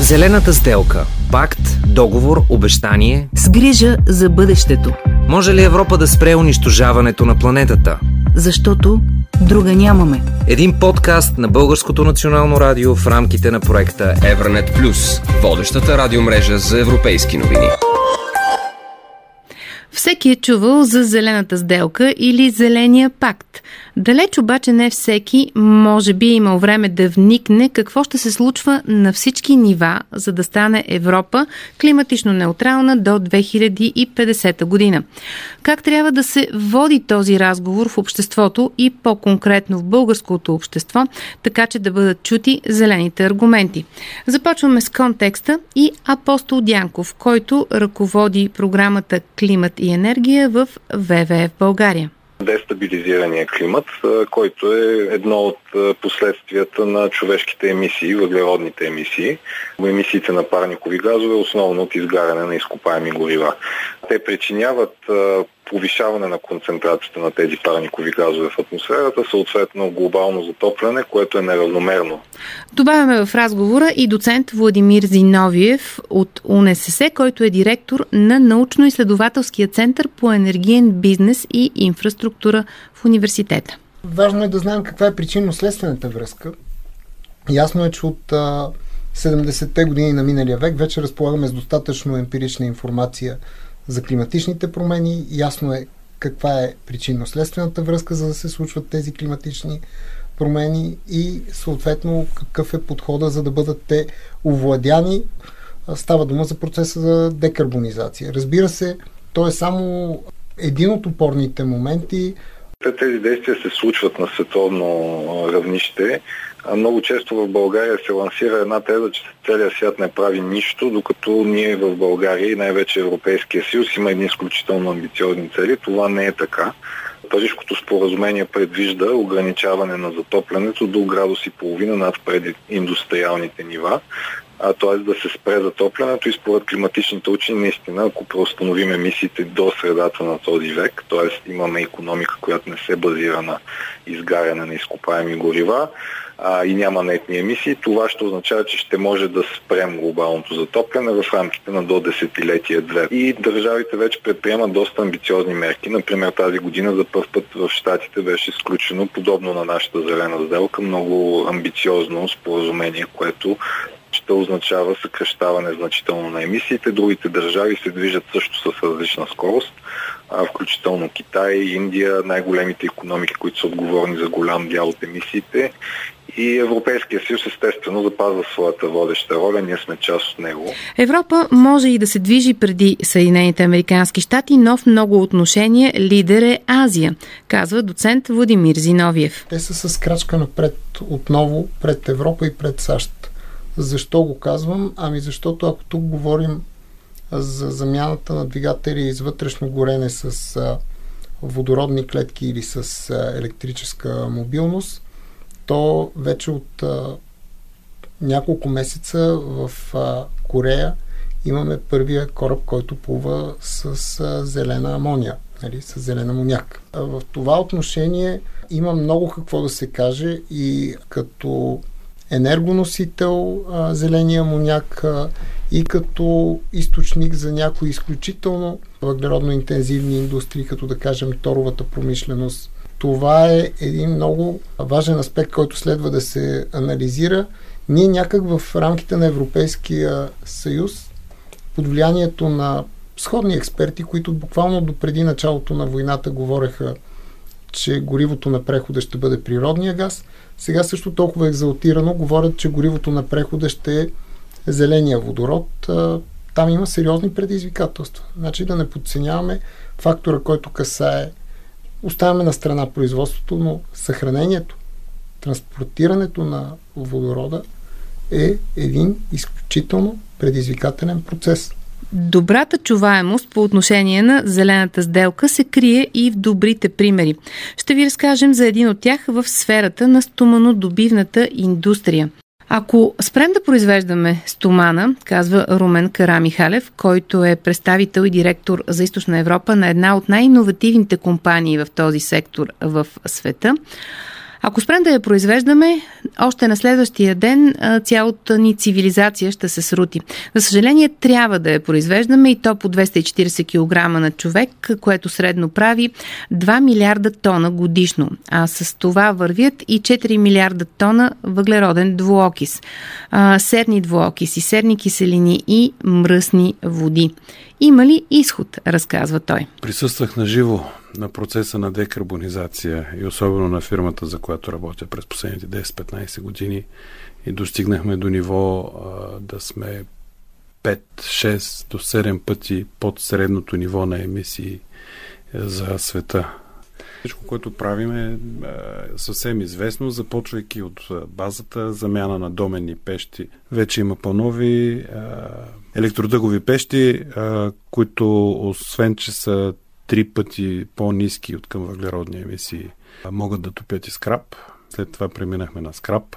Зелената сделка. Пакт, договор, обещание. С грижа за бъдещето. Може ли Европа да спре унищожаването на планетата? Защото друга нямаме. Един подкаст на Българското национално радио в рамките на проекта Евранет Плюс, водещата радиомрежа за европейски новини. Всеки е чувал за зелената сделка или зеления пакт. Далеч обаче не всеки може би е имал време да вникне какво ще се случва на всички нива, за да стане Европа климатично неутрална до 2050 година. Как трябва да се води този разговор в обществото и по-конкретно в българското общество, така че да бъдат чути зелените аргументи. Започваме с контекста и Апостол Дянков, който ръководи програмата Климат и енергия в ВВФ България дестабилизирания климат, който е едно от последствията на човешките емисии, въглеродните емисии. Емисиите на парникови газове, основно от изгаряне на изкопаеми горива. Те причиняват повишаване на концентрацията на тези парникови газове в атмосферата, съответно глобално затопляне, което е неравномерно. Добавяме в разговора и доцент Владимир Зиновиев от УНСС, който е директор на научно-изследователския център по енергиен бизнес и инфраструктура в университета. Важно е да знаем каква е причинно-следствената връзка. Ясно е, че от 70-те години на миналия век вече разполагаме с достатъчно емпирична информация за климатичните промени. Ясно е каква е причинно-следствената връзка, за да се случват тези климатични промени и съответно какъв е подхода, за да бъдат те овладяни. Става дума за процеса за декарбонизация. Разбира се, то е само един от опорните моменти. Тези действия се случват на световно равнище много често в България се лансира една теза, че целият свят не прави нищо, докато ние в България и най-вече Европейския съюз има едни изключително амбициозни цели. Това не е така. Парижското споразумение предвижда ограничаване на затоплянето до градус и половина над прединдустриалните нива, т.е. да се спре затоплянето и според климатичните учени наистина, ако преустановим емисиите до средата на този век, т.е. имаме економика, която не се базира на изгаряне на изкопаеми горива, а, и няма нетни емисии, това ще означава, че ще може да спрем глобалното затопляне в рамките на до десетилетие-две. И държавите вече предприемат доста амбициозни мерки. Например, тази година за първ път в Штатите беше изключено, подобно на нашата зелена сделка, много амбициозно споразумение, което ще означава съкръщаване значително на емисиите. Другите държави се движат също с различна скорост, включително Китай, Индия, най-големите економики, които са отговорни за голям дял от емисиите и Европейския съюз естествено запазва своята водеща роля. Ние сме част от него. Европа може и да се движи преди Съединените Американски щати, но в много отношения лидер е Азия, казва доцент Владимир Зиновиев. Те са с крачка напред отново пред Европа и пред САЩ. Защо го казвам? Ами защото ако тук говорим за замяната на двигатели из вътрешно горене с водородни клетки или с електрическа мобилност, то вече от а, няколко месеца в а, Корея имаме първия кораб, който плува с а, зелена амония, нали, с зелен амоняк. А в това отношение има много какво да се каже и като енергоносител а, зеления амоняк а, и като източник за някои изключително въглеродно интензивни индустрии, като да кажем торовата промишленост, това е един много важен аспект, който следва да се анализира. Ние някак в рамките на Европейския съюз, под влиянието на сходни експерти, които буквално до преди началото на войната говореха, че горивото на прехода ще бъде природния газ, сега също толкова екзалтирано говорят, че горивото на прехода ще е зеления водород. Там има сериозни предизвикателства. Значи да не подценяваме фактора, който касае Оставяме на страна производството, но съхранението, транспортирането на водорода е един изключително предизвикателен процес. Добрата чуваемост по отношение на зелената сделка се крие и в добрите примери. Ще ви разкажем за един от тях в сферата на стоманодобивната индустрия. Ако спрем да произвеждаме стомана, казва Румен Карамихалев, който е представител и директор за Източна Европа на една от най-инновативните компании в този сектор в света, Ако спрем да я произвеждаме, още на следващия ден цялата ни цивилизация ще се срути. За съжаление, трябва да я произвеждаме и то по 240 кг на човек, което средно прави 2 милиарда тона годишно. А с това вървят и 4 милиарда тона въглероден двуокис, серни двуокиси, серни киселини и мръсни води. Има ли изход, разказва той. Присъствах на живо на процеса на декарбонизация и особено на фирмата, за която работя през последните 10-15 години и достигнахме до ниво а, да сме 5-6 до 7 пъти под средното ниво на емисии за света. Всичко, което правим е съвсем известно, започвайки от базата, замяна на доменни пещи. Вече има по-нови електродъгови пещи, които освен, че са три пъти по-низки от към въглеродни емисии, могат да топят и скраб. След това преминахме на скраб.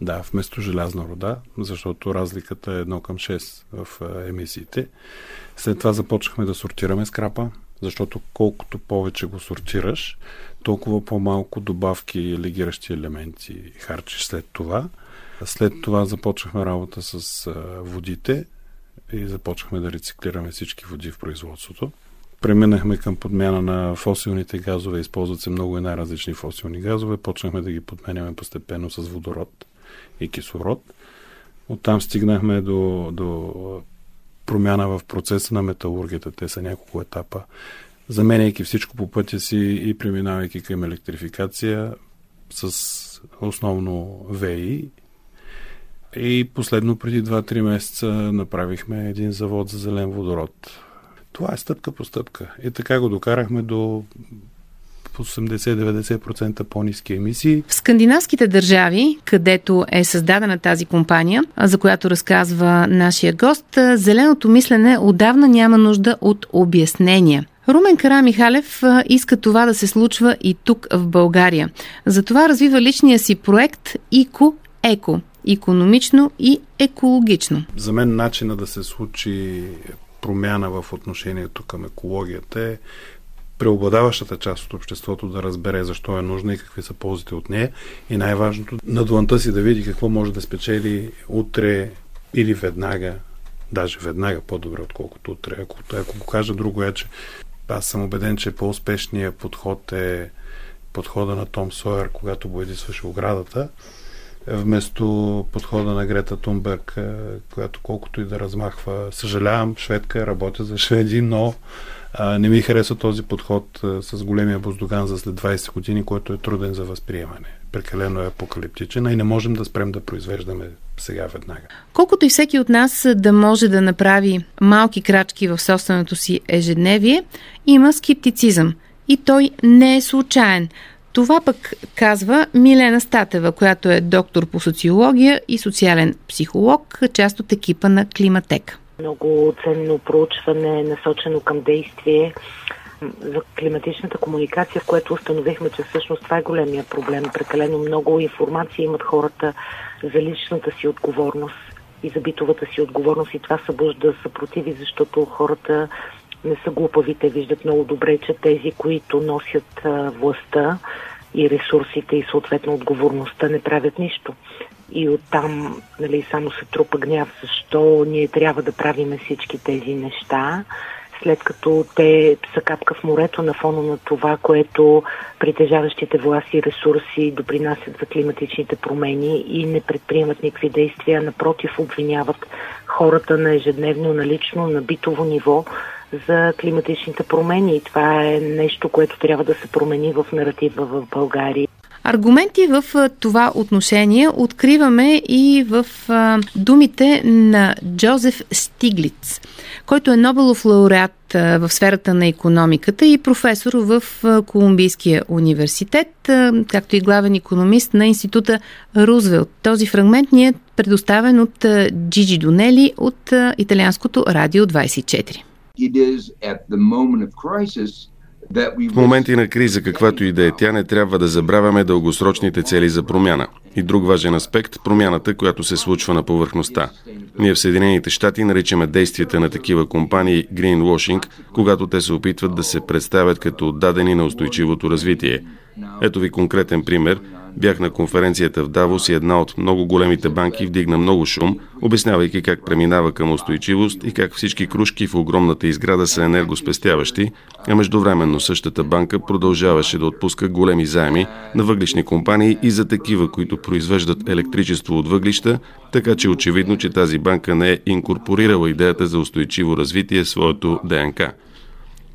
Да, вместо желязна рода, защото разликата е 1 към 6 в емисиите. След това започнахме да сортираме скрапа, защото колкото повече го сортираш, толкова по-малко добавки и легиращи елементи харчиш след това. След това започнахме работа с водите и започнахме да рециклираме всички води в производството. Преминахме към подмяна на фосилните газове, използват се много и най-различни фосилни газове, почнахме да ги подменяме постепенно с водород и кислород. Оттам стигнахме до, до промяна в процеса на металургията. Те са няколко етапа. Заменяйки всичко по пътя си и преминавайки към електрификация с основно ВЕИ. И последно преди 2-3 месеца направихме един завод за зелен водород. Това е стъпка по стъпка. И така го докарахме до 80-90% по-низки емисии. В скандинавските държави, където е създадена тази компания, за която разказва нашия гост, зеленото мислене отдавна няма нужда от обяснения. Румен Кара Михалев иска това да се случва и тук в България. Затова развива личния си проект ИКО Еко економично и екологично. За мен начина да се случи промяна в отношението към екологията е преобладаващата част от обществото да разбере защо е нужна и какви са ползите от нея. И най-важното, на дланта си да види какво може да спечели утре или веднага, даже веднага по-добре, отколкото утре. Ако, ако го кажа друго е, че аз съм убеден, че по-успешният подход е подхода на Том Сойер, когато боядисваше оградата, вместо подхода на Грета Тунберг, която колкото и да размахва. Съжалявам, шведка, работя за шведи, но а, не ми харесва този подход а, с големия буздоган за след 20 години, който е труден за възприемане. Прекалено е апокалиптичен и не можем да спрем да произвеждаме сега веднага. Колкото и всеки от нас да може да направи малки крачки в собственото си ежедневие, има скептицизъм. И той не е случайен. Това пък казва Милена Статева, която е доктор по социология и социален психолог, част от екипа на Климатек. Много ценно проучване, насочено към действие за климатичната комуникация, в което установихме, че всъщност това е големия проблем. Прекалено много информация имат хората за личната си отговорност и за битовата си отговорност и това събужда съпротиви, защото хората не са глупави, те виждат много добре, че тези, които носят властта и ресурсите и съответно отговорността, не правят нищо. И оттам нали, само се трупа гняв, защо ние трябва да правиме всички тези неща, след като те са капка в морето на фона на това, което притежаващите власти и ресурси допринасят за климатичните промени и не предприемат никакви действия, напротив обвиняват хората на ежедневно, на лично, на битово ниво за климатичните промени. И това е нещо, което трябва да се промени в наратива в България. Аргументи в това отношение откриваме и в думите на Джозеф Стиглиц, който е Нобелов лауреат в сферата на економиката и професор в Колумбийския университет, както и главен економист на института Рузвелт. Този фрагмент ни е предоставен от Джиджи Донели от италианското Радио 24. В моменти на криза, каквато и да е тя, не трябва да забравяме дългосрочните цели за промяна. И друг важен аспект – промяната, която се случва на повърхността. Ние в Съединените щати наричаме действията на такива компании greenwashing, когато те се опитват да се представят като отдадени на устойчивото развитие. Ето ви конкретен пример. Бях на конференцията в Давос и една от много големите банки вдигна много шум, обяснявайки как преминава към устойчивост и как всички кружки в огромната изграда са енергоспестяващи, а междувременно същата банка продължаваше да отпуска големи заеми на въглишни компании и за такива, които произвеждат електричество от въглища, така че очевидно, че тази банка не е инкорпорирала идеята за устойчиво развитие в своето ДНК.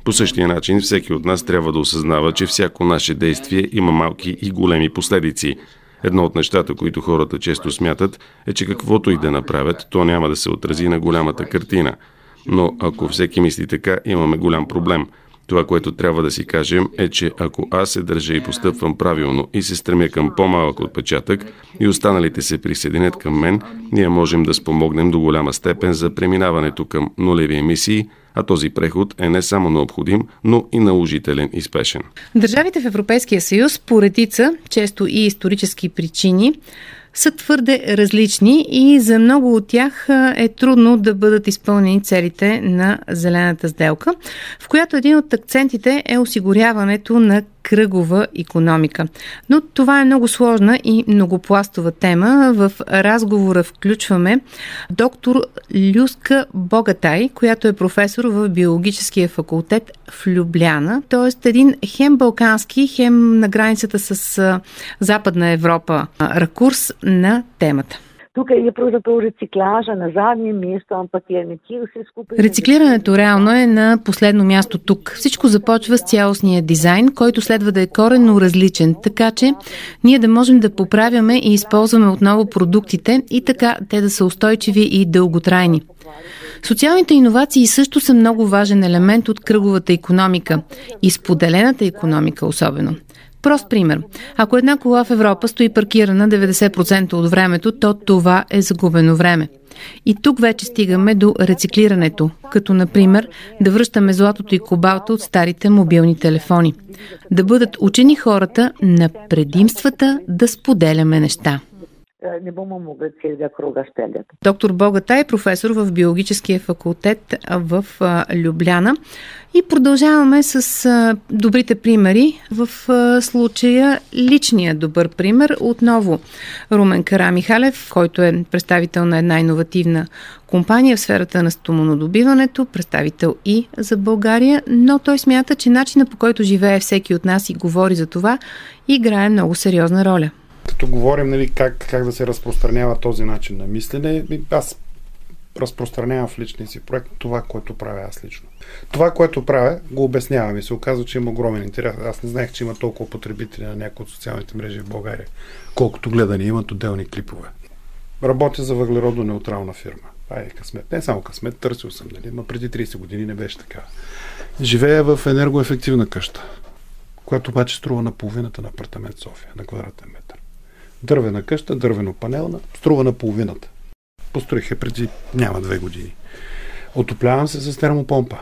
По същия начин всеки от нас трябва да осъзнава, че всяко наше действие има малки и големи последици. Едно от нещата, които хората често смятат, е, че каквото и да направят, то няма да се отрази на голямата картина. Но ако всеки мисли така, имаме голям проблем – това, което трябва да си кажем е, че ако аз се държа и постъпвам правилно и се стремя към по-малък отпечатък и останалите се присъединят към мен, ние можем да спомогнем до голяма степен за преминаването към нулеви емисии, а този преход е не само необходим, но и наложителен и спешен. Държавите в Европейския съюз по редица, често и исторически причини, са твърде различни и за много от тях е трудно да бъдат изпълнени целите на зелената сделка, в която един от акцентите е осигуряването на кръгова економика. Но това е много сложна и многопластова тема. В разговора включваме доктор Люска Богатай, която е професор в биологическия факултет в Любляна, т.е. един хем балкански, хем на границата с Западна Европа ракурс на темата. Tukaj je pravzaprav reciklaža на задние место, ampak е не vse skupaj. Рециклирането реално е на последно място тук. Всичко започва с цялостния дизайн, който следва да е коренно различен, така че ние да можем да поправяме и използваме отново продуктите и така те да са устойчиви и дълготрайни. Социалните иновации също са много важен елемент от кръговата економика и споделената економика особено. Прост пример. Ако една кола в Европа стои паркирана 90% от времето, то това е загубено време. И тук вече стигаме до рециклирането, като например да връщаме златото и кобалта от старите мобилни телефони. Да бъдат учени хората на предимствата да споделяме неща не бомо могли целия круга стелят. Доктор Богата е професор в биологическия факултет в Любляна. И продължаваме с добрите примери. В случая личният добър пример отново Румен Карамихалев, който е представител на една иновативна компания в сферата на стомонодобиването, представител и за България, но той смята, че начина по който живее всеки от нас и говори за това, играе много сериозна роля като говорим нали, как, как да се разпространява този начин на мислене, аз разпространявам в личния си проект това, което правя аз лично. Това, което правя, го обяснявам и се оказва, че има огромен интерес. Аз не знаех, че има толкова потребители на някои от социалните мрежи в България, колкото гледани имат отделни клипове. Работя за въглеродно-неутрална фирма. Това е късмет. Не само късмет, търсил съм, нали? но преди 30 години не беше така. Живея в енергоефективна къща, която обаче струва на половината на апартамент София, на квадратен метър. Дървена къща, дървено-панелна, струва на половината. Построих я преди няма две години. Отоплявам се с термопомпа.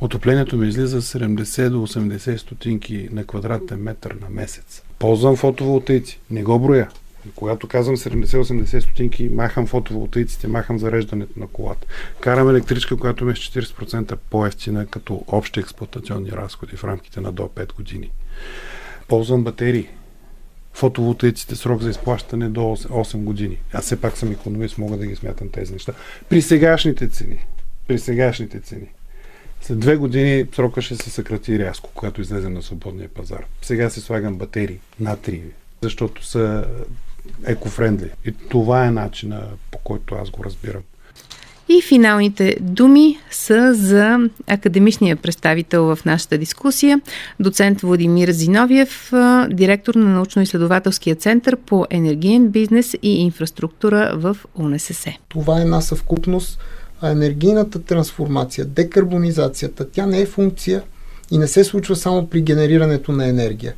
Отоплението ми излиза 70 до 80 стотинки на квадратен метър на месец. Ползвам фотоволтейци. Не го броя. Когато казвам 70-80 стотинки, махам фотоволтейците, махам зареждането на колата. Карам електричка, която ми е с 40% по-ефтина като общи експлуатационни разходи в рамките на до 5 години. Ползвам батерии фотоволтаиците срок за изплащане до 8, 8 години. Аз все пак съм економист, мога да ги смятам тези неща. При сегашните цени, при сегашните цени, след две години срока ще се съкрати рязко, когато излезем на свободния пазар. Сега се слагам батерии, натриеви, защото са екофрендли. И това е начина по който аз го разбирам. И финалните думи са за академичния представител в нашата дискусия, доцент Владимир Зиновиев, директор на научно-изследователския център по енергиен бизнес и инфраструктура в УНСС. Това е една съвкупност. Енергийната трансформация, декарбонизацията, тя не е функция и не се случва само при генерирането на енергия.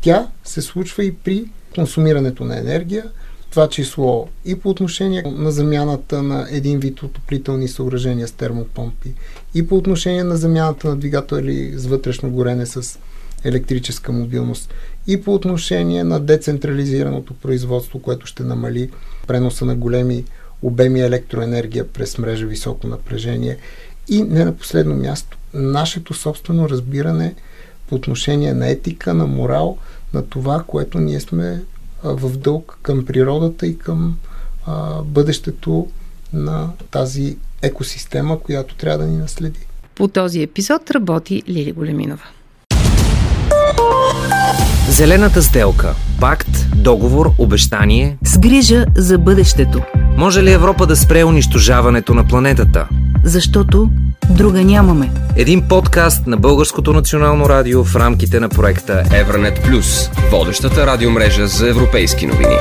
Тя се случва и при консумирането на енергия – това число и по отношение на замяната на един вид отоплителни съоръжения с термопомпи, и по отношение на замяната на двигатели с вътрешно горене с електрическа мобилност, и по отношение на децентрализираното производство, което ще намали преноса на големи обеми електроенергия през мрежа високо напрежение. И не на последно място нашето собствено разбиране по отношение на етика, на морал, на това, което ние сме в дълг към природата и към а, бъдещето на тази екосистема, която трябва да ни наследи. По този епизод работи Лили Големинова. Зелената сделка. Пакт, договор, обещание. С грижа за бъдещето. Може ли Европа да спре унищожаването на планетата? Защото друга нямаме. Един подкаст на Българското национално радио в рамките на проекта Евранет Плюс, водещата радиомрежа за европейски новини.